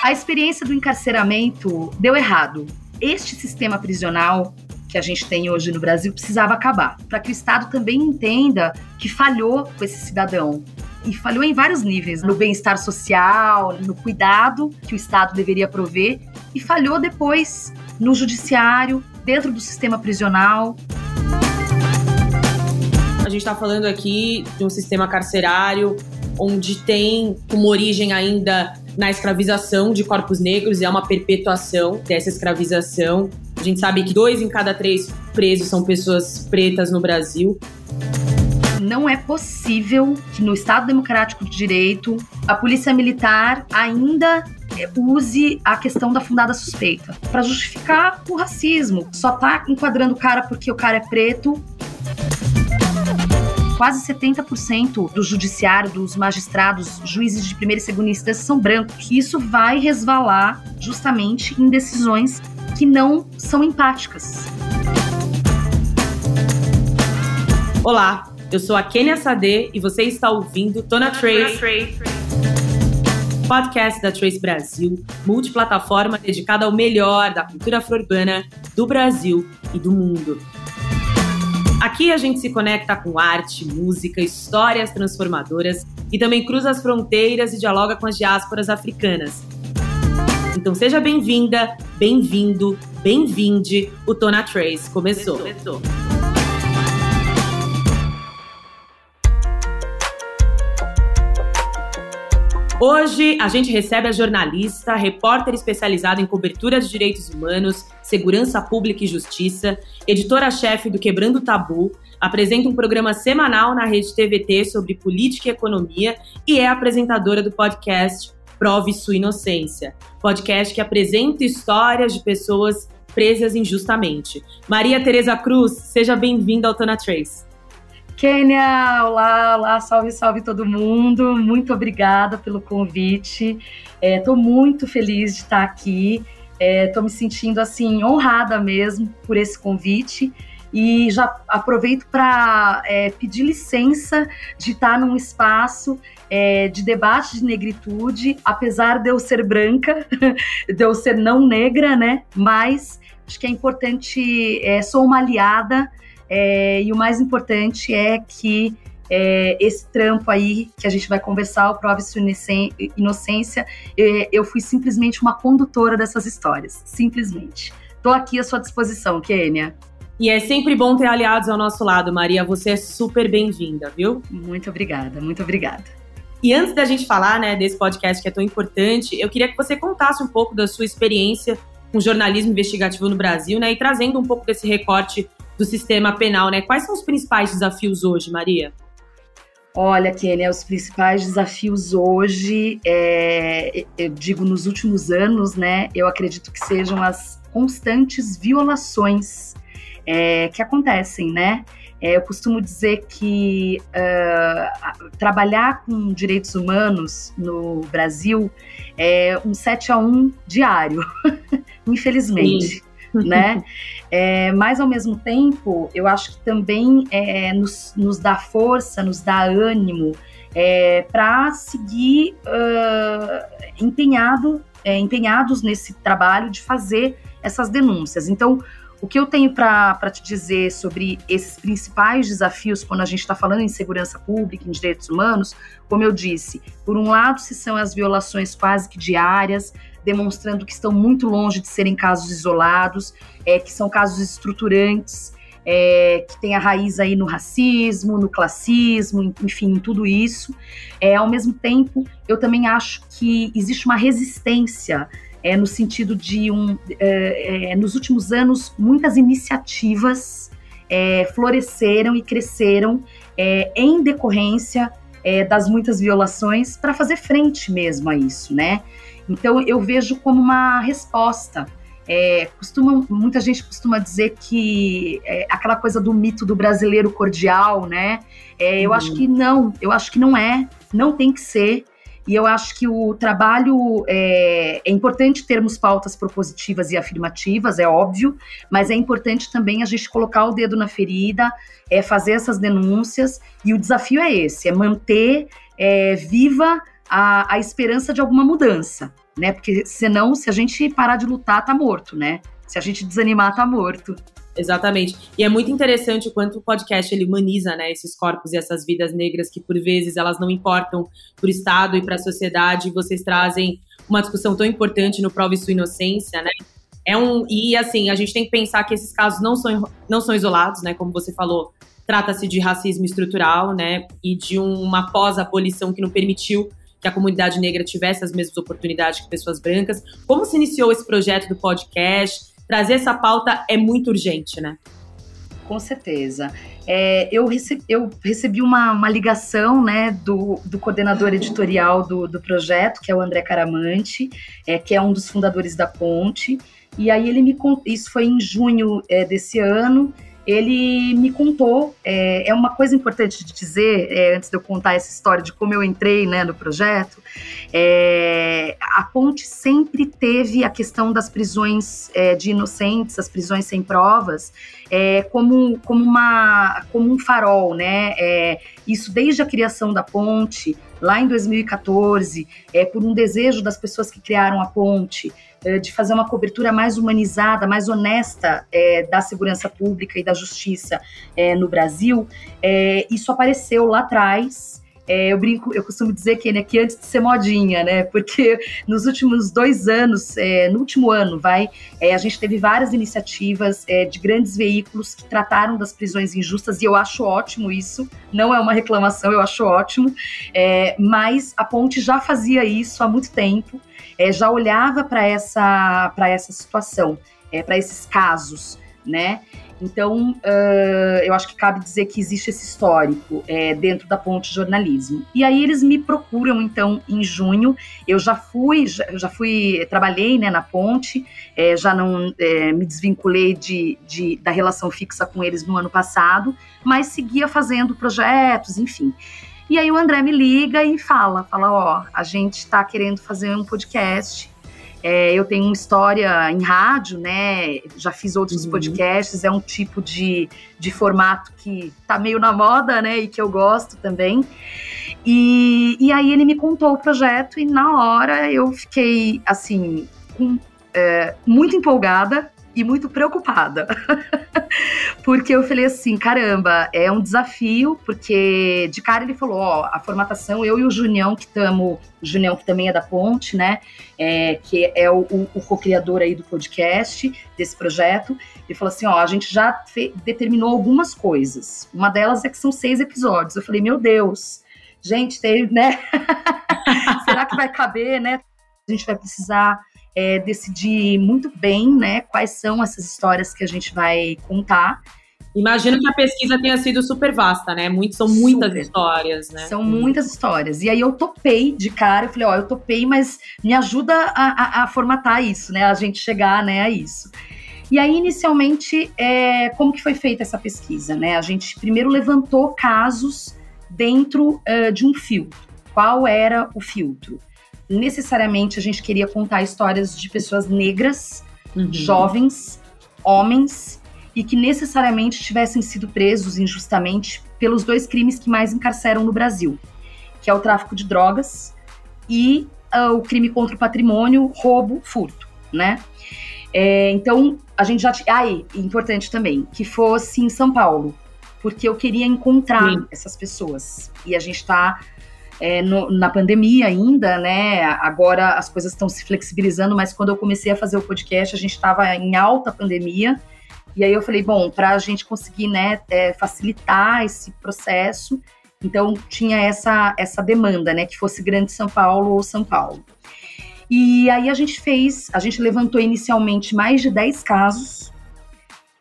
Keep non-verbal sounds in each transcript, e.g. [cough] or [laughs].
A experiência do encarceramento deu errado. Este sistema prisional que a gente tem hoje no Brasil precisava acabar, para que o Estado também entenda que falhou com esse cidadão. E falhou em vários níveis, no bem-estar social, no cuidado que o Estado deveria prover, e falhou depois no judiciário, dentro do sistema prisional. A gente está falando aqui de um sistema carcerário onde tem uma origem ainda na escravização de corpos negros, é uma perpetuação dessa escravização. A gente sabe que dois em cada três presos são pessoas pretas no Brasil. Não é possível que no Estado Democrático de Direito a polícia militar ainda use a questão da fundada suspeita para justificar o racismo. Só tá enquadrando o cara porque o cara é preto quase 70% do judiciário, dos magistrados, juízes de primeira e segunda instância são brancos. Isso vai resvalar justamente em decisões que não são empáticas. Olá, eu sou a Kenia Sade e você está ouvindo Tona Trace, podcast da Trace Brasil, multiplataforma dedicada ao melhor da cultura afro-urbana do Brasil e do mundo. Aqui a gente se conecta com arte, música, histórias transformadoras e também cruza as fronteiras e dialoga com as diásporas africanas. Então seja bem-vinda, bem-vindo, bem-vinde. O Tona Trace começou. começou. Hoje a gente recebe a jornalista, repórter especializada em cobertura de direitos humanos, segurança pública e justiça, editora-chefe do Quebrando Tabu, apresenta um programa semanal na rede TVT sobre política e economia e é apresentadora do podcast Prove Sua Inocência, podcast que apresenta histórias de pessoas presas injustamente. Maria Tereza Cruz, seja bem-vinda ao Tona Trace. Kênia, olá, olá, salve, salve todo mundo. Muito obrigada pelo convite. Estou é, muito feliz de estar aqui. Estou é, me sentindo assim honrada mesmo por esse convite e já aproveito para é, pedir licença de estar num espaço é, de debate de negritude, apesar de eu ser branca, [laughs] de eu ser não negra, né? Mas acho que é importante, é, sou uma aliada é, e o mais importante é que é, esse trampo aí que a gente vai conversar, o Prove Sua Inocência, é, eu fui simplesmente uma condutora dessas histórias, simplesmente. Estou aqui à sua disposição, Kênia. E é sempre bom ter aliados ao nosso lado, Maria. Você é super bem-vinda, viu? Muito obrigada, muito obrigada. E antes da gente falar né, desse podcast que é tão importante, eu queria que você contasse um pouco da sua experiência com jornalismo investigativo no Brasil, né? E trazendo um pouco desse recorte do sistema penal, né? Quais são os principais desafios hoje, Maria? Olha, Kênia, os principais desafios hoje, é, eu digo nos últimos anos, né? Eu acredito que sejam as constantes violações é, que acontecem, né? É, eu costumo dizer que uh, trabalhar com direitos humanos no Brasil é um 7 a 1 diário, [laughs] infelizmente. Sim né? [laughs] É, mas ao mesmo tempo, eu acho que também é, nos, nos dá força, nos dá ânimo é, para seguir uh, empenhado, é, empenhados nesse trabalho de fazer essas denúncias. Então, o que eu tenho para te dizer sobre esses principais desafios quando a gente está falando em segurança pública, em direitos humanos, como eu disse, por um lado, se são as violações quase que diárias, demonstrando que estão muito longe de serem casos isolados, é, que são casos estruturantes, é, que tem a raiz aí no racismo, no classismo, enfim, em tudo isso. É, ao mesmo tempo, eu também acho que existe uma resistência é, no sentido de um, é, é, nos últimos anos muitas iniciativas é, floresceram e cresceram é, em decorrência é, das muitas violações para fazer frente mesmo a isso, né? Então eu vejo como uma resposta. É, costuma, muita gente costuma dizer que é, aquela coisa do mito do brasileiro cordial, né? É, eu uhum. acho que não, eu acho que não é, não tem que ser. E eu acho que o trabalho é, é, importante termos pautas propositivas e afirmativas, é óbvio, mas é importante também a gente colocar o dedo na ferida, é fazer essas denúncias. E o desafio é esse: é manter é, viva a, a esperança de alguma mudança, né? Porque senão, se a gente parar de lutar, tá morto, né? Se a gente desanimar, tá morto. Exatamente. E é muito interessante o quanto o podcast ele humaniza, né, esses corpos e essas vidas negras que por vezes elas não importam para o Estado e para a sociedade. Vocês trazem uma discussão tão importante no Prova e Sua Inocência, né? É um e assim a gente tem que pensar que esses casos não são não são isolados, né? Como você falou, trata-se de racismo estrutural, né? E de uma pós-abolição que não permitiu que a comunidade negra tivesse as mesmas oportunidades que pessoas brancas. Como se iniciou esse projeto do podcast? Trazer essa pauta é muito urgente, né? Com certeza. É, eu, recebi, eu recebi uma, uma, ligação né, do, do coordenador editorial do, do projeto, que é o André Caramante, é, que é um dos fundadores da Ponte. E aí ele me isso foi em junho é, desse ano, ele me contou, é, é uma coisa importante de dizer, é, antes de eu contar essa história de como eu entrei né, no projeto, é, a Ponte sempre teve a questão das prisões é, de inocentes, as prisões sem provas, é, como, como, uma, como um farol, né? É, isso desde a criação da Ponte, lá em 2014, é, por um desejo das pessoas que criaram a Ponte, eh, de fazer uma cobertura mais humanizada, mais honesta é, da segurança pública e da justiça é, no Brasil, é, isso apareceu lá atrás. Eu brinco, eu costumo dizer que, né, que antes de ser modinha, né? Porque nos últimos dois anos, no último ano, vai, a gente teve várias iniciativas de grandes veículos que trataram das prisões injustas e eu acho ótimo isso. Não é uma reclamação, eu acho ótimo. mas a Ponte já fazia isso há muito tempo é, já olhava para essa, essa situação, é, para esses casos, né? Então, uh, eu acho que cabe dizer que existe esse histórico é, dentro da Ponte Jornalismo. E aí eles me procuram, então, em junho. Eu já fui, já, já fui, trabalhei né, na Ponte, é, já não é, me desvinculei de, de, da relação fixa com eles no ano passado, mas seguia fazendo projetos, enfim. E aí o André me liga e fala, fala, ó, a gente está querendo fazer um podcast. É, eu tenho uma história em rádio, né? Já fiz outros uhum. podcasts, é um tipo de, de formato que tá meio na moda, né? E que eu gosto também. E, e aí ele me contou o projeto e na hora eu fiquei, assim, com, é, muito empolgada e muito preocupada. [laughs] porque eu falei assim, caramba, é um desafio, porque de cara ele falou, ó, a formatação, eu e o Junião, que estamos, o Junião que também é da Ponte, né, é, que é o, o, o co-criador aí do podcast, desse projeto, ele falou assim, ó, a gente já determinou algumas coisas, uma delas é que são seis episódios. Eu falei, meu Deus, gente, tem, né, [laughs] será que vai caber, né? A gente vai precisar é, decidir muito bem, né, quais são essas histórias que a gente vai contar. Imagino que a pesquisa tenha sido super vasta, né? Muito, são muitas super. histórias, né? São muitas histórias. E aí eu topei de cara, eu falei, ó, eu topei, mas me ajuda a, a, a formatar isso, né? A gente chegar né, a isso. E aí, inicialmente, é, como que foi feita essa pesquisa, né? A gente primeiro levantou casos dentro uh, de um filtro. Qual era o filtro? necessariamente a gente queria contar histórias de pessoas negras, uhum. jovens, homens e que necessariamente tivessem sido presos injustamente pelos dois crimes que mais encarceram no Brasil, que é o tráfico de drogas e uh, o crime contra o patrimônio, roubo, furto, né? É, então, a gente já tinha. Ah, e, importante também, que fosse em São Paulo, porque eu queria encontrar Sim. essas pessoas. E a gente está é, na pandemia ainda, né? Agora as coisas estão se flexibilizando, mas quando eu comecei a fazer o podcast, a gente estava em alta pandemia. E aí eu falei, bom, para a gente conseguir, né, é, facilitar esse processo, então tinha essa essa demanda, né, que fosse Grande São Paulo ou São Paulo. E aí a gente fez, a gente levantou inicialmente mais de 10 casos.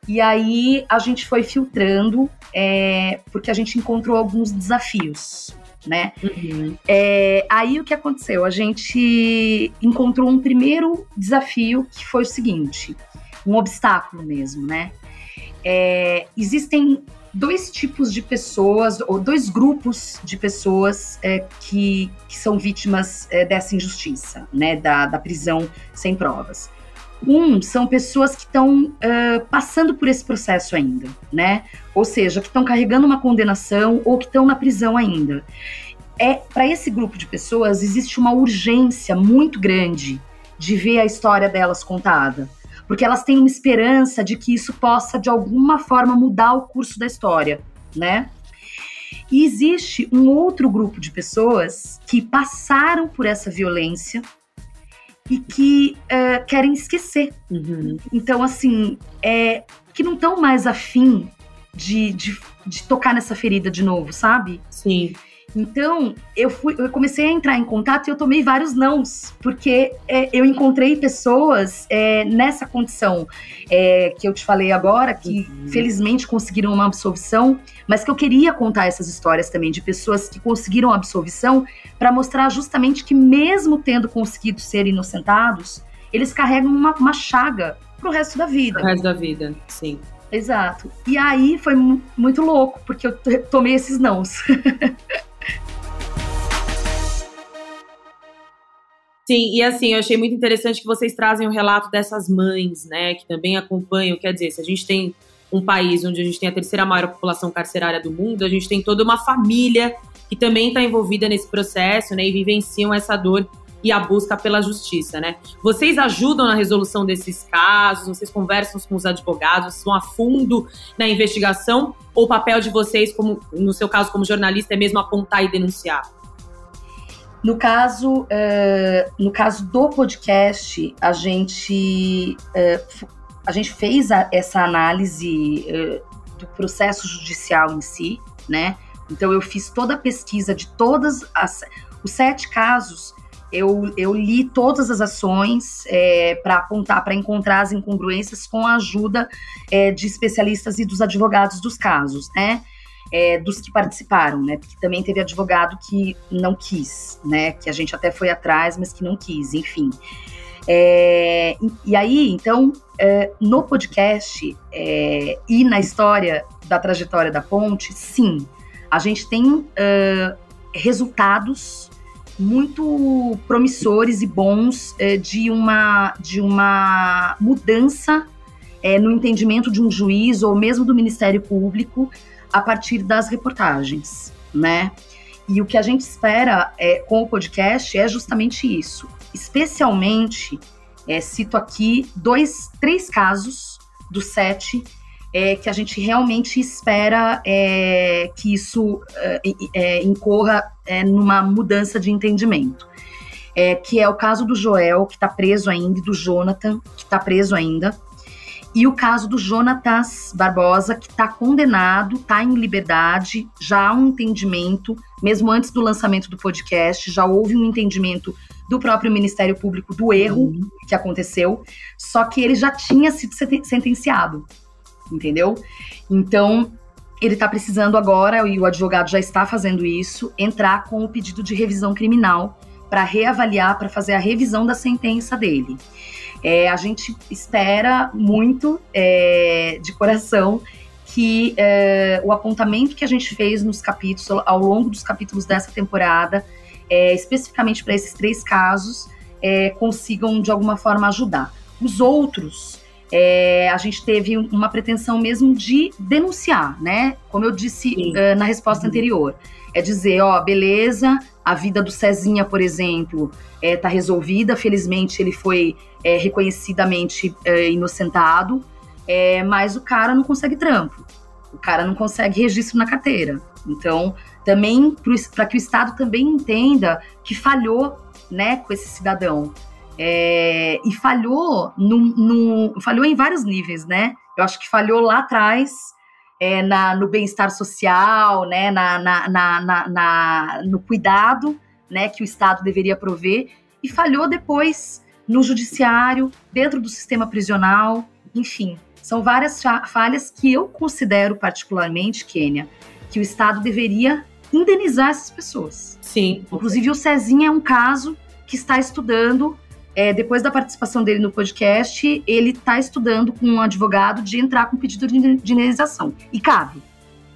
E aí a gente foi filtrando, é, porque a gente encontrou alguns desafios né? Uhum. É, aí o que aconteceu? A gente encontrou um primeiro desafio que foi o seguinte, um obstáculo mesmo, né? É, existem dois tipos de pessoas, ou dois grupos de pessoas é, que, que, são vítimas é, dessa injustiça, né? Da, da prisão sem provas. Um são pessoas que estão uh, passando por esse processo ainda, né? Ou seja, que estão carregando uma condenação ou que estão na prisão ainda. é para esse grupo de pessoas existe uma urgência muito grande de ver a história delas contada, porque elas têm uma esperança de que isso possa de alguma forma mudar o curso da história, né? E existe um outro grupo de pessoas que passaram por essa violência e que uh, querem esquecer. Uhum. Então, assim, é, que não estão mais afim de, de, de tocar nessa ferida de novo, sabe? Sim. Então, eu, fui, eu comecei a entrar em contato e eu tomei vários nãos, porque é, eu encontrei pessoas é, nessa condição é, que eu te falei agora, que uhum. felizmente conseguiram uma absolvição, mas que eu queria contar essas histórias também de pessoas que conseguiram absolvição para mostrar justamente que, mesmo tendo conseguido ser inocentados, eles carregam uma, uma chaga pro resto da vida. Pro resto da vida, sim. Exato. E aí foi muito louco, porque eu tomei esses nãos. [laughs] Sim, e assim, eu achei muito interessante que vocês trazem o relato dessas mães, né, que também acompanham. Quer dizer, se a gente tem um país onde a gente tem a terceira maior população carcerária do mundo, a gente tem toda uma família que também está envolvida nesse processo, né, e vivenciam essa dor e a busca pela justiça, né? Vocês ajudam na resolução desses casos, vocês conversam com os advogados, vocês vão a fundo na investigação, ou o papel de vocês, como no seu caso como jornalista, é mesmo apontar e denunciar? No caso, uh, no caso do podcast, a gente, uh, a gente fez a, essa análise uh, do processo judicial em si, né? Então eu fiz toda a pesquisa de todas as os sete casos. Eu, eu li todas as ações é, para apontar, para encontrar as incongruências com a ajuda é, de especialistas e dos advogados dos casos, né? É, dos que participaram, né? Porque também teve advogado que não quis, né? Que a gente até foi atrás, mas que não quis, enfim. É, e aí, então, é, no podcast é, e na história da trajetória da ponte, sim, a gente tem resultados muito promissores e bons de, uma, de uma mudança no entendimento de um juiz ou mesmo do Ministério Público a partir das reportagens, né? E o que a gente espera é, com o podcast é justamente isso. Especialmente, é, cito aqui dois, três casos dos sete é, que a gente realmente espera é, que isso é, é incorra é, numa mudança de entendimento. É, que é o caso do Joel, que está preso ainda, e do Jonathan, que está preso ainda e o caso do Jonatas Barbosa, que está condenado, está em liberdade, já há um entendimento, mesmo antes do lançamento do podcast, já houve um entendimento do próprio Ministério Público do erro uhum. que aconteceu, só que ele já tinha sido sentenciado, entendeu? Então, ele está precisando agora, e o advogado já está fazendo isso, entrar com o pedido de revisão criminal para reavaliar, para fazer a revisão da sentença dele. É, a gente espera muito é, de coração que é, o apontamento que a gente fez nos capítulos, ao longo dos capítulos dessa temporada, é, especificamente para esses três casos, é, consigam de alguma forma ajudar. Os outros, é, a gente teve uma pretensão mesmo de denunciar, né? Como eu disse uh, na resposta uhum. anterior. É dizer, ó, beleza, a vida do Cezinha, por exemplo, está resolvida. Felizmente, ele foi é, reconhecidamente é, inocentado, é, mas o cara não consegue trampo, o cara não consegue registro na carteira. Então, também para que o Estado também entenda que falhou, né, com esse cidadão. É, e falhou no, no, falhou em vários níveis, né? Eu acho que falhou lá atrás é, na, no bem-estar social, né, na, na, na, na, no cuidado né, que o Estado deveria prover, e falhou depois no judiciário, dentro do sistema prisional, enfim. São várias falhas que eu considero particularmente, Kênia, que o Estado deveria indenizar essas pessoas. Sim. Inclusive, o Cezinha é um caso que está estudando, é, depois da participação dele no podcast, ele está estudando com um advogado de entrar com pedido de indenização. E cabe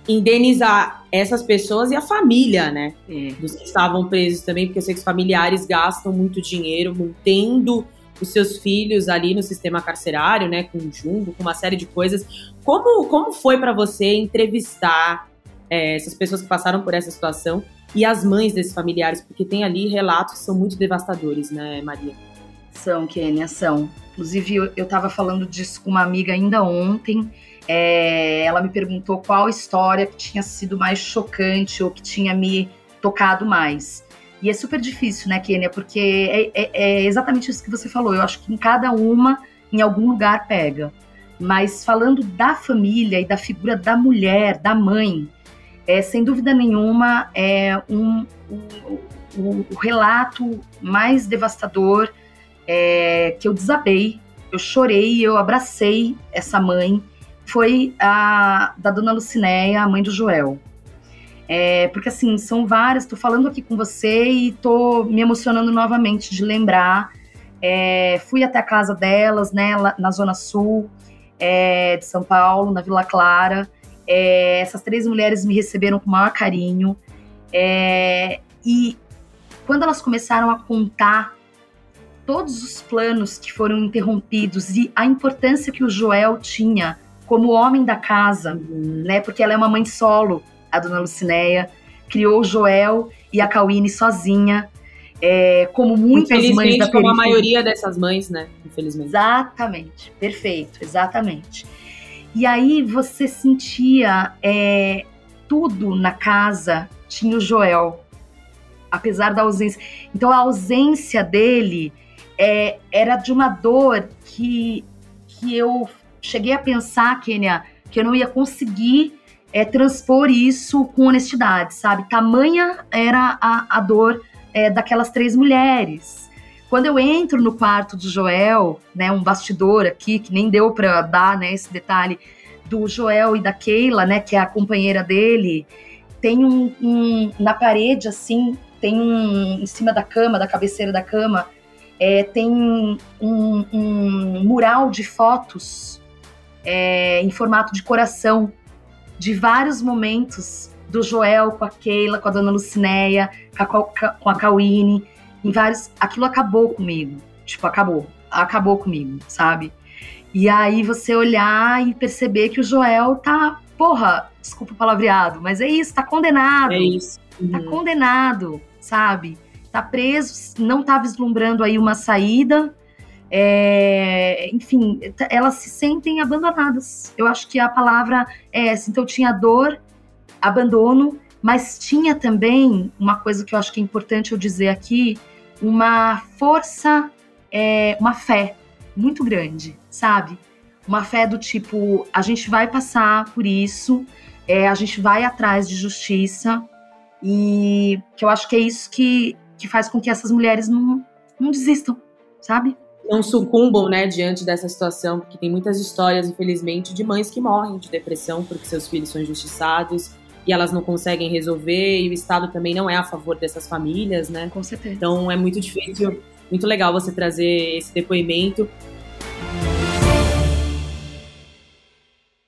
indenizar essas pessoas e a família, né? É. Dos que estavam presos também, porque eu sei que os familiares gastam muito dinheiro mantendo os seus filhos ali no sistema carcerário, né? Com jumbo, com uma série de coisas. Como, como foi para você entrevistar é, essas pessoas que passaram por essa situação e as mães desses familiares, porque tem ali relatos que são muito devastadores, né, Maria? São, Kênia, são. Inclusive, eu estava falando disso com uma amiga ainda ontem. É, ela me perguntou qual história que tinha sido mais chocante ou que tinha me tocado mais. E é super difícil, né, Kênia? Porque é, é, é, exatamente isso que você falou. Eu acho que em cada uma, em algum lugar, pega. Mas falando da família e da figura da mulher, da mãe, é, sem dúvida nenhuma, é um, um, um, o relato mais devastador é, que eu desabei, eu chorei, eu abracei essa mãe, foi a da dona Lucinéia, a mãe do Joel. É, porque assim, são várias, tô falando aqui com você e tô me emocionando novamente de lembrar. É, fui até a casa delas, né, na Zona Sul é, de São Paulo, na Vila Clara. É, essas três mulheres me receberam com o maior carinho. É, e quando elas começaram a contar todos os planos que foram interrompidos e a importância que o Joel tinha como homem da casa, né? Porque ela é uma mãe solo, a dona Lucinéia, criou o Joel e a Cauine sozinha, é, como muitas mães da como a maioria dessas mães, né? Infelizmente. Exatamente, perfeito, exatamente. E aí você sentia é, tudo na casa tinha o Joel, apesar da ausência. Então a ausência dele é, era de uma dor que, que eu cheguei a pensar, Kênia, que eu não ia conseguir é, transpor isso com honestidade, sabe? Tamanha era a, a dor é, daquelas três mulheres. Quando eu entro no quarto do Joel, né, um bastidor aqui que nem deu para dar, né, esse detalhe do Joel e da Keila, né, que é a companheira dele, tem um, um na parede assim, tem um em cima da cama, da cabeceira da cama, é, tem um, um, mural de fotos é, em formato de coração de vários momentos do Joel com a Keila, com a dona Lucinéia, com a, Cauine, em vários. Aquilo acabou comigo. Tipo, acabou. Acabou comigo, sabe? E aí você olhar e perceber que o Joel tá, porra, desculpa o palavreado, mas é isso, tá condenado. É isso. Tá uhum. Tá condenado, sabe? Tá preso, não tá vislumbrando aí uma saída. É, enfim, elas se sentem abandonadas. Eu acho que a palavra é essa. Então tinha dor, abandono, mas tinha também uma coisa que eu acho que é importante eu dizer aqui, uma força, é, uma fé muito grande, sabe? Uma fé do tipo, a gente vai passar por isso, é, a gente vai atrás de justiça, e que eu acho que é isso que, que faz com que essas mulheres não, não desistam, sabe? Não sucumbam, né, diante dessa situação, porque tem muitas histórias, infelizmente, de mães que morrem de depressão porque seus filhos são injustiçados, e elas não conseguem resolver, e o Estado também não é a favor dessas famílias, né? Com certeza. Então é muito difícil, muito legal você trazer esse depoimento.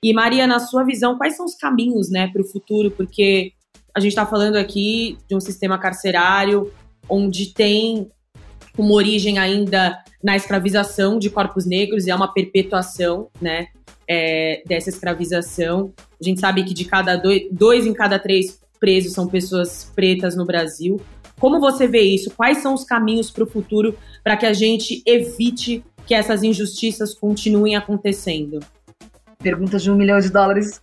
E Maria, na sua visão, quais são os caminhos, né, para o futuro? Porque a gente está falando aqui de um sistema carcerário onde tem uma origem ainda na escravização de corpos negros e é uma perpetuação, né? é, dessa escravização. A gente sabe que de cada dois, dois em cada três presos são pessoas pretas no Brasil. Como você vê isso? Quais são os caminhos para o futuro para que a gente evite que essas injustiças continuem acontecendo? Perguntas de um milhão de dólares.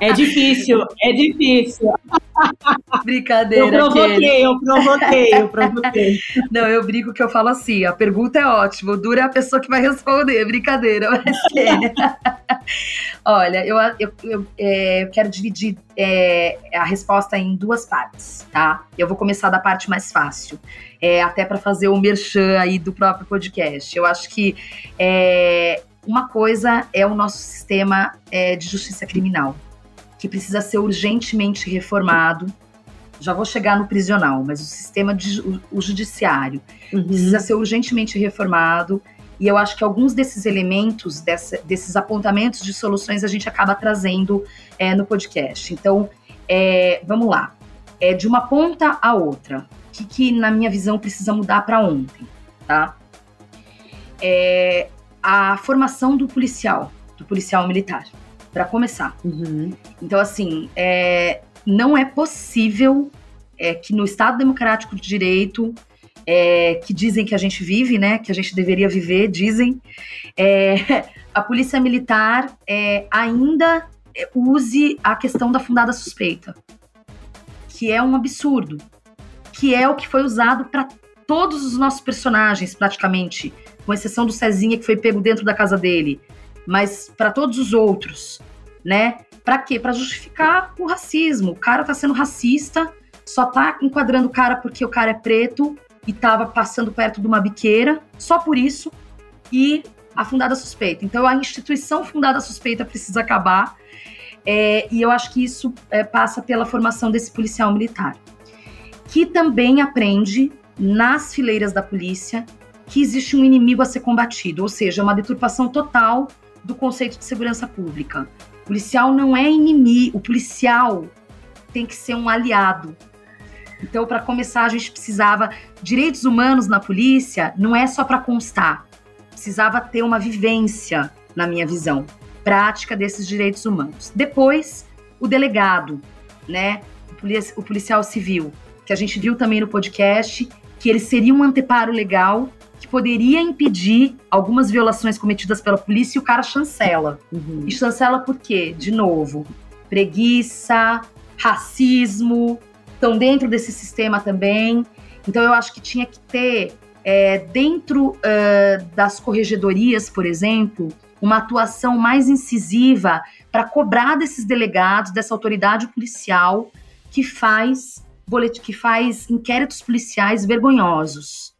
É difícil, é difícil. Brincadeira. Eu provoquei, eu provoquei, eu provoquei. Não, eu brinco que eu falo assim: a pergunta é ótima, o duro é a pessoa que vai responder. Brincadeira, mas Olha, eu, eu, eu, é, eu quero dividir é, a resposta em duas partes, tá? Eu vou começar da parte mais fácil. É, até para fazer o merchan aí do próprio podcast. Eu acho que é, uma coisa é o nosso sistema é, de justiça criminal, que precisa ser urgentemente reformado. Já vou chegar no prisional, mas o sistema de, o, o judiciário uhum. precisa ser urgentemente reformado. E eu acho que alguns desses elementos, dessa, desses apontamentos de soluções, a gente acaba trazendo é, no podcast. Então, é, vamos lá. É de uma ponta a outra. O que, que na minha visão, precisa mudar para ontem, tá? É, a formação do policial, do policial militar, para começar. Uhum. Então, assim, é, não é possível é, que no Estado Democrático de Direito, é, que dizem que a gente vive, né, que a gente deveria viver, dizem, é, [laughs] a Polícia Militar é, ainda use a questão da fundada suspeita, que é um absurdo, que é o que foi usado para todos os nossos personagens, praticamente, com exceção do Cezinha, que foi pego dentro da casa dele, mas para todos os outros, né? Para quê? Para justificar o racismo. O cara tá sendo racista, só tá enquadrando o cara porque o cara é preto e tava passando perto de uma biqueira, só por isso, e a fundada suspeita. Então a instituição fundada suspeita precisa acabar, é, e eu acho que isso é, passa pela formação desse policial militar, que também aprende nas fileiras da polícia que existe um inimigo a ser combatido, ou seja, uma deturpação total do conceito de segurança pública. O policial não é inimigo, o policial tem que ser um aliado. Então, para começar, a gente precisava direitos humanos na polícia, não é só para constar. Precisava ter uma vivência, na minha visão, prática desses direitos humanos. Depois, o delegado, né, o policial civil, que a gente viu também no podcast, que ele seria um anteparo legal que poderia impedir algumas violações cometidas pela polícia e o cara chancela. Uhum. E chancela por quê? De novo, preguiça, racismo, estão dentro desse sistema também. Então eu acho que tinha que ter é, dentro uh, das corregedorias, por exemplo, uma atuação mais incisiva para cobrar desses delegados, dessa autoridade policial que faz que faz inquéritos policiais vergonhosos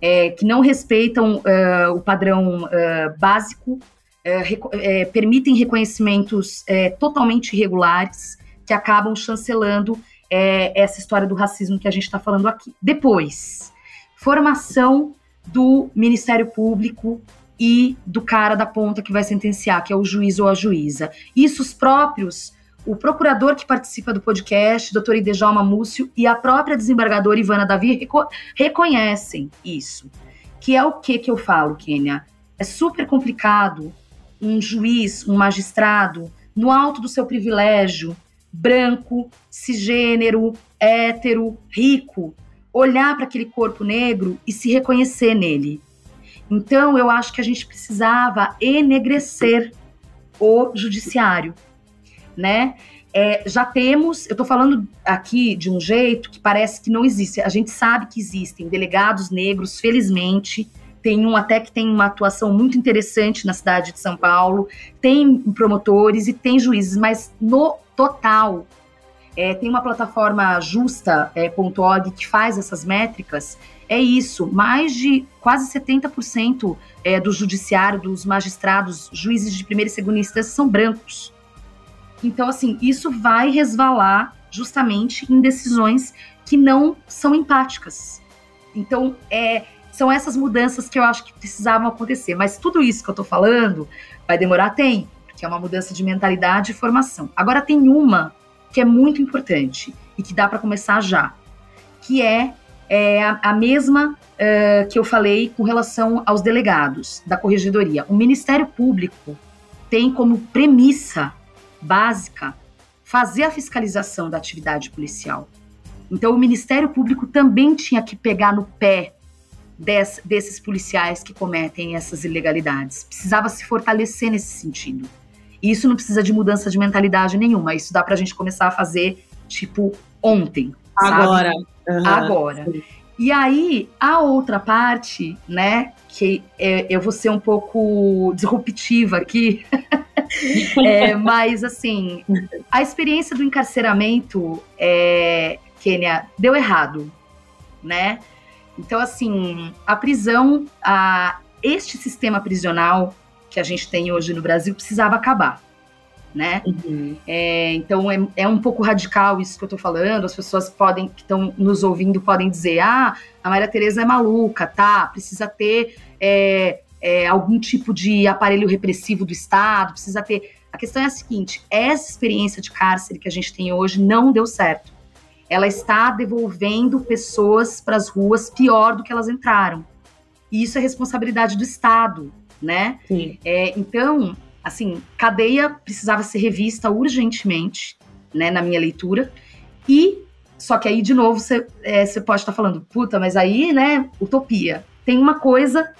é, que não respeitam uh, o padrão uh, básico, uh, permitem reconhecimentos totalmente irregulares, que acabam chancelando essa história do racismo que a gente está falando aqui. Depois, formação do Ministério Público e do cara da ponta que vai sentenciar, que é o juiz ou a juíza. Isso os próprios o procurador que participa do podcast, doutor Idejalma Múcio, e a própria desembargadora Ivana Davi reco reconhecem isso. Que é o que que eu falo, Kênia? É super complicado um juiz, um magistrado, no alto do seu privilégio, branco, cisgênero, hétero, rico, olhar para aquele corpo negro e se reconhecer nele. Então, eu acho que a gente precisava enegrecer o judiciário né? É, já temos, eu estou falando aqui de um jeito que parece que não existe. A gente sabe que existem delegados negros, felizmente. Tem um até que tem uma atuação muito interessante na cidade de São Paulo, tem promotores e tem juízes, mas no total, é, tem uma plataforma justa.org é, que faz essas métricas. É isso, mais de quase 70% é, do judiciário, dos magistrados, juízes de primeira e segunda instância são brancos. Então, assim, isso vai resvalar justamente em decisões que não são empáticas. Então, é, são essas mudanças que eu acho que precisavam acontecer. Mas tudo isso que eu tô falando vai demorar tempo, porque é uma mudança de mentalidade e formação. Agora, tem uma que é muito importante e que dá para começar já, que é, é a, a, mesma uh, que eu falei com relação aos delegados da corregedoria. O Ministério Público tem como premissa básica fazer a fiscalização da atividade policial. Então, o Ministério Público também tinha que pegar no pé des, desses policiais que cometem essas ilegalidades. Precisava se fortalecer nesse sentido. E isso não precisa de mudança de mentalidade nenhuma. Isso dá para a gente começar a fazer, tipo, ontem. Agora. Uhum. Agora. E aí, a outra parte, né, que é, eu vou ser um pouco disruptiva aqui, [laughs] é, mas, assim, a experiência do encarceramento, é, Kênia, deu errado, né? Então, assim, a prisão, a, este sistema prisional que a gente tem hoje no Brasil precisava acabar, né? Uhum. É, então, é, é, um pouco radical isso que eu tô falando. As pessoas podem, que estão nos ouvindo, podem dizer, ah, a Maria Tereza é maluca, tá? Precisa ter é, é, algum tipo de aparelho repressivo do Estado, precisa ter. A questão é a seguinte: essa experiência de cárcere que a gente tem hoje não deu certo. Ela está devolvendo pessoas para as ruas pior do que elas entraram. E isso é responsabilidade do Estado, né? É, então, assim, cadeia precisava ser revista urgentemente. né, na minha leitura. E só que aí, de novo, você é, pode estar tá falando, puta, mas aí, né, utopia. Tem uma coisa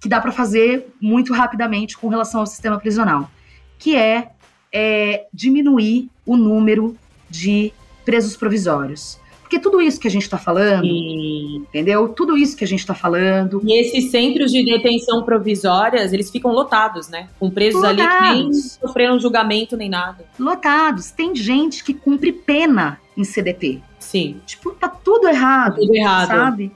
que dá para fazer muito rapidamente com relação ao sistema prisional, que é, é diminuir o número de presos provisórios. Porque tudo isso que a gente está falando, Sim. entendeu? Tudo isso que a gente está falando. E esses centros de detenção provisórias, eles ficam lotados, né? Com presos lotados. ali que nem sofreram julgamento nem nada. Lotados. Tem gente que cumpre pena em CDP. Sim. Tipo, tá tudo errado. Tá tudo errado. Sabe?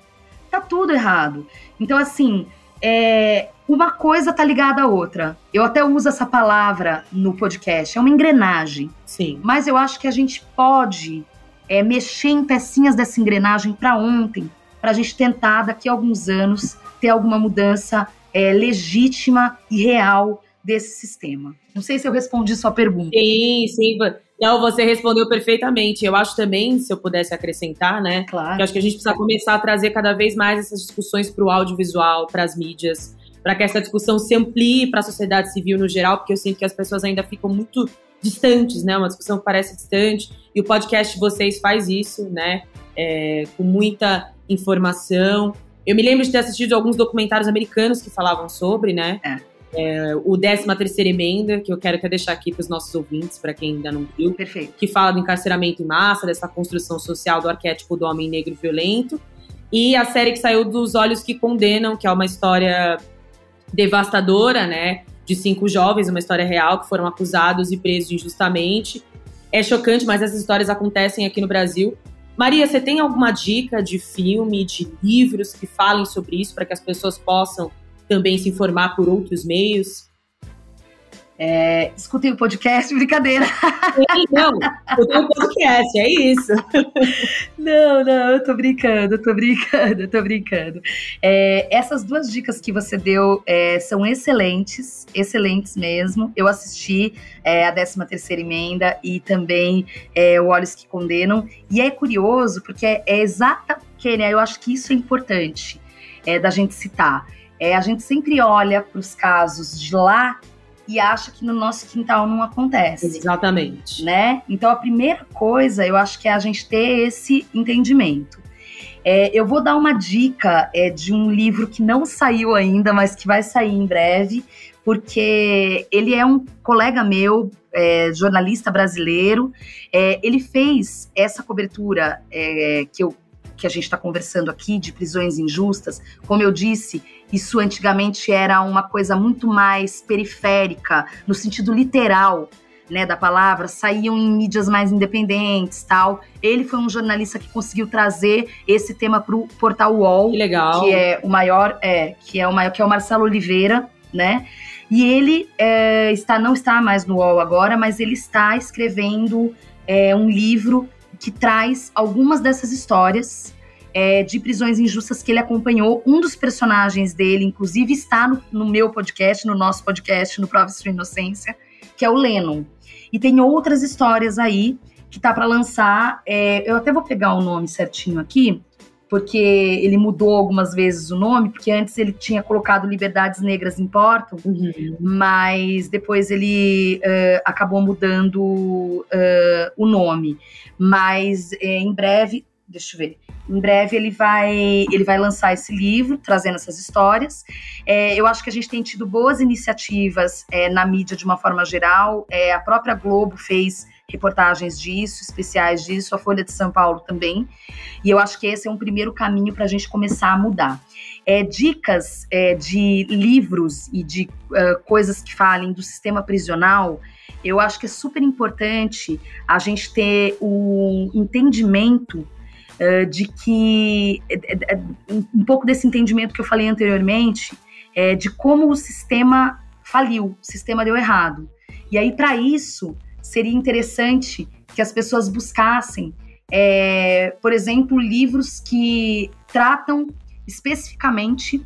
Tá tudo errado. Então, assim, é, uma coisa tá ligada à outra. Eu até uso essa palavra no podcast, é uma engrenagem. Sim. Mas eu acho que a gente pode é, mexer em pecinhas dessa engrenagem para ontem, para a gente tentar, daqui a alguns anos, ter alguma mudança é, legítima e real desse sistema. Não sei se eu respondi sua pergunta. Sim, sim. Não, você respondeu perfeitamente. Eu acho também, se eu pudesse acrescentar, né? Claro. Que acho que a gente precisa começar a trazer cada vez mais essas discussões para o audiovisual, para as mídias, para que essa discussão se amplie para a sociedade civil no geral, porque eu sinto que as pessoas ainda ficam muito distantes, né? Uma discussão que parece distante. E o podcast de vocês faz isso, né? É, com muita informação. Eu me lembro de ter assistido alguns documentários americanos que falavam sobre, né? É. É, o 13 terceira emenda, que eu quero até deixar aqui para os nossos ouvintes, para quem ainda não viu. Perfeito. Que fala do encarceramento em massa, dessa construção social do arquétipo do homem negro violento. E a série que saiu dos Olhos que Condenam, que é uma história devastadora, né? de cinco jovens, uma história real, que foram acusados e presos injustamente. É chocante, mas essas histórias acontecem aqui no Brasil. Maria, você tem alguma dica de filme, de livros que falem sobre isso, para que as pessoas possam também se informar por outros meios? É, escutem o podcast, brincadeira. não, escutem o podcast, é isso. Não, não, eu tô brincando, eu tô brincando, eu tô brincando. É, essas duas dicas que você deu é, são excelentes, excelentes mesmo. Eu assisti é, a 13 terceira emenda e também é, o Olhos que Condenam. E é curioso, porque é, é exata, Kênia, eu acho que isso é importante da gente citar. É, a gente sempre olha para os casos de lá e acha que no nosso quintal não acontece. Exatamente. Né? Então a primeira coisa, eu acho que é a gente ter esse entendimento. É, eu vou dar uma dica é, de um livro que não saiu ainda, mas que vai sair em breve, porque ele é um colega meu, é, jornalista brasileiro. É, ele fez essa cobertura é, que eu que a gente está conversando aqui de prisões injustas, como eu disse, isso antigamente era uma coisa muito mais periférica, no sentido literal. Né, da palavra, saíam em mídias mais independentes, tal. Ele foi um jornalista que conseguiu trazer esse tema para o portal UOL, que, legal. que é o maior, é, que é o maior, que é o Marcelo Oliveira, né? E ele é, está não está mais no UOL agora, mas ele está escrevendo é, um livro que traz algumas dessas histórias é, de prisões injustas que ele acompanhou. Um dos personagens dele, inclusive, está no, no meu podcast, no nosso podcast, no Prova Sua Inocência, que é o Lennon. E tem outras histórias aí que tá para lançar. É, eu até vou pegar o nome certinho aqui, porque ele mudou algumas vezes o nome, porque antes ele tinha colocado Liberdades Negras Importam, uhum. mas depois ele uh, acabou mudando uh, o nome. Mas uh, em breve, deixa eu ver. Em breve ele vai, ele vai lançar esse livro, trazendo essas histórias. É, eu acho que a gente tem tido boas iniciativas é, na mídia de uma forma geral. É, a própria Globo fez reportagens disso, especiais disso, a Folha de São Paulo também. E eu acho que esse é um primeiro caminho para a gente começar a mudar. É, dicas é, de livros e de uh, coisas que falem do sistema prisional, eu acho que é super importante a gente ter o entendimento uh, de que uh, um pouco desse entendimento que eu falei anteriormente, é, de como o sistema faliu, o sistema deu errado. E aí, para isso, seria interessante que as pessoas buscassem, é, por exemplo, livros que tratam especificamente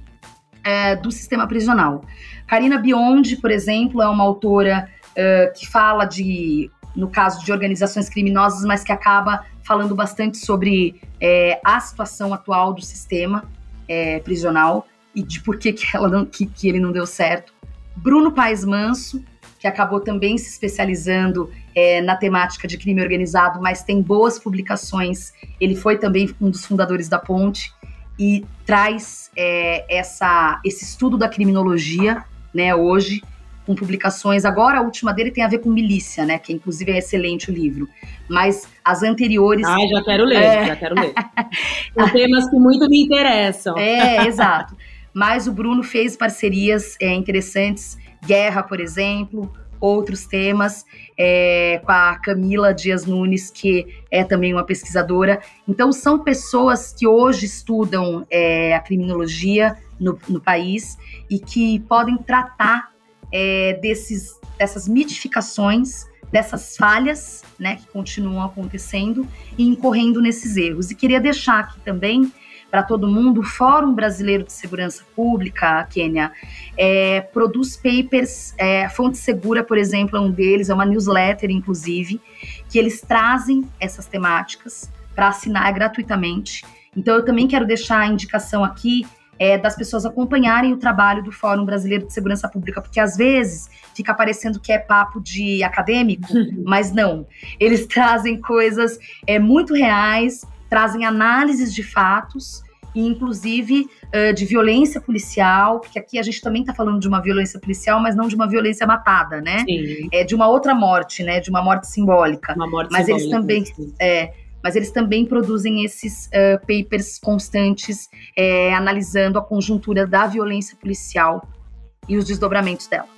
é, do sistema prisional. Karina Biondi, por exemplo, é uma autora é, que fala de, no caso de organizações criminosas, mas que acaba falando bastante sobre é, a situação atual do sistema é, prisional e de por que, que, ela não, que, que ele não deu certo. Bruno Paes Manso, que acabou também se especializando é, na temática de crime organizado, mas tem boas publicações. Ele foi também um dos fundadores da Ponte e traz é, essa, esse estudo da criminologia, né, hoje, com publicações. Agora, a última dele tem a ver com milícia, né, que inclusive é excelente o livro. Mas as anteriores. Ah, já quero ler, é... já quero ler. [laughs] São temas que muito me interessam. É, exato. Mas o Bruno fez parcerias é, interessantes, guerra, por exemplo, outros temas, é, com a Camila Dias Nunes, que é também uma pesquisadora. Então, são pessoas que hoje estudam é, a criminologia no, no, país e que podem tratar é, desses, dessas mitificações, dessas falhas né, que continuam acontecendo e incorrendo nesses erros. E queria deixar aqui também para todo mundo, o Fórum Brasileiro de Segurança Pública, Quênia, é, produz papers, é, Fonte Segura, por exemplo, é um deles, é uma newsletter, inclusive, que eles trazem essas temáticas para assinar gratuitamente. Então, eu também quero deixar a indicação aqui é, das pessoas acompanharem o trabalho do Fórum Brasileiro de Segurança Pública, porque às vezes fica parecendo que é papo de acadêmico, mas não. Eles [laughs] trazem coisas é, muito reais, trazem análises de fatos e inclusive uh, de violência policial, porque aqui a gente também está falando de uma violência policial, mas não de uma violência matada, né? Sim. É de uma outra morte, né? De uma morte simbólica. Uma morte mas simbólica, eles também, é, mas eles também produzem esses uh, papers constantes, é, analisando a conjuntura da violência policial e os desdobramentos dela.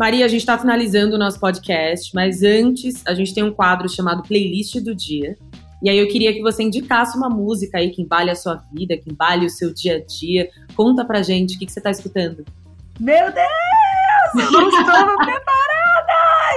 Maria, a gente está finalizando o nosso podcast, mas antes a gente tem um quadro chamado Playlist do Dia. E aí eu queria que você indicasse uma música aí que embale a sua vida, que embale o seu dia a dia. Conta pra gente o que, que você está escutando. Meu Deus! Eu não estou preparada!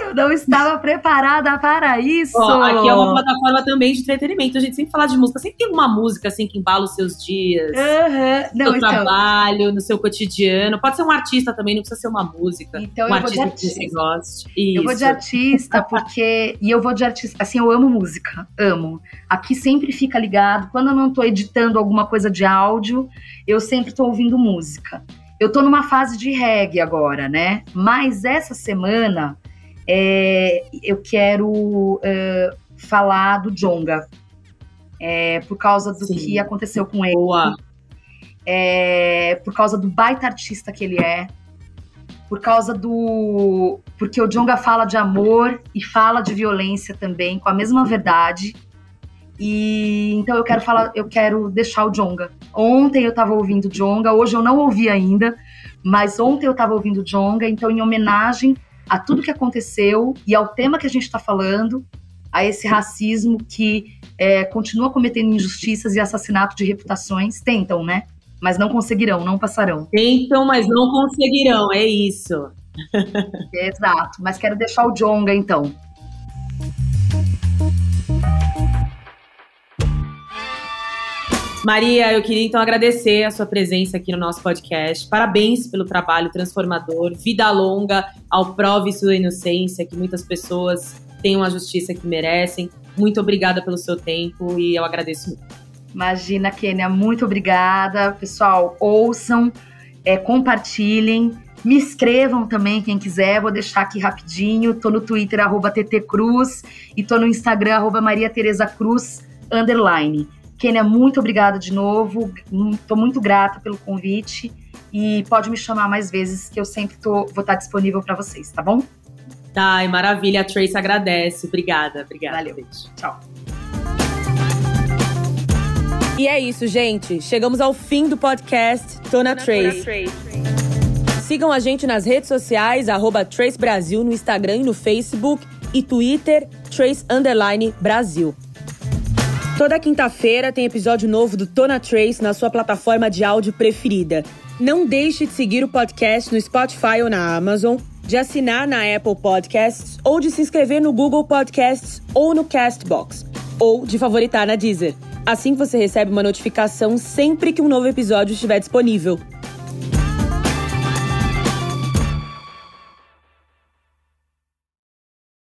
Eu não estava preparada para isso. Ó, aqui é uma plataforma também de entretenimento. A gente sempre fala de música. Sempre tem uma música assim que embala os seus dias. Uhum. No seu então... trabalho, no seu cotidiano. Pode ser um artista também, não precisa ser uma música. Então, um eu artista, vou de artista que você goste. Isso. Eu vou de artista, porque. e eu vou de artista. Assim, eu amo música. Amo. Aqui sempre fica ligado. Quando eu não estou editando alguma coisa de áudio, eu sempre estou ouvindo música. Eu tô numa fase de reggae agora, né? Mas essa semana é, eu quero uh, falar do Jonga. É, por causa do Sim. que aconteceu com ele. É, por causa do baita artista que ele é. Por causa do. Porque o Jonga fala de amor e fala de violência também, com a mesma verdade. E então eu quero falar, eu quero deixar o Jonga. Ontem eu estava ouvindo Jonga, hoje eu não ouvi ainda, mas ontem eu estava ouvindo Jonga, então em homenagem a tudo que aconteceu e ao tema que a gente está falando, a esse racismo que é, continua cometendo injustiças e assassinato de reputações. Tentam, né? Mas não conseguirão, não passarão. Tentam, mas não conseguirão, é isso. [laughs] Exato, mas quero deixar o Jonga então. Maria, eu queria então agradecer a sua presença aqui no nosso podcast. Parabéns pelo trabalho transformador. Vida longa ao Prove Sua Inocência, que muitas pessoas tenham a justiça que merecem. Muito obrigada pelo seu tempo e eu agradeço muito. Imagina, Kênia, muito obrigada. Pessoal, ouçam, é, compartilhem. Me escrevam também, quem quiser, vou deixar aqui rapidinho. Tô no Twitter, arroba ttcruz, e tô no Instagram, arroba Maria Tereza Cruz, underline. Kênia, muito obrigada de novo. Estou muito grata pelo convite e pode me chamar mais vezes que eu sempre tô, vou estar disponível para vocês, tá bom? Tá, maravilha. A Trace agradece. Obrigada, obrigada. Valeu. Beijo. Tchau. E é isso, gente. Chegamos ao fim do podcast Tona Trace. Sigam a gente nas redes sociais, arroba Trace Brasil no Instagram e no Facebook e Twitter, Trace Underline Brasil. Toda quinta-feira tem episódio novo do Tona Trace na sua plataforma de áudio preferida. Não deixe de seguir o podcast no Spotify ou na Amazon, de assinar na Apple Podcasts ou de se inscrever no Google Podcasts ou no Castbox, ou de favoritar na Deezer. Assim você recebe uma notificação sempre que um novo episódio estiver disponível.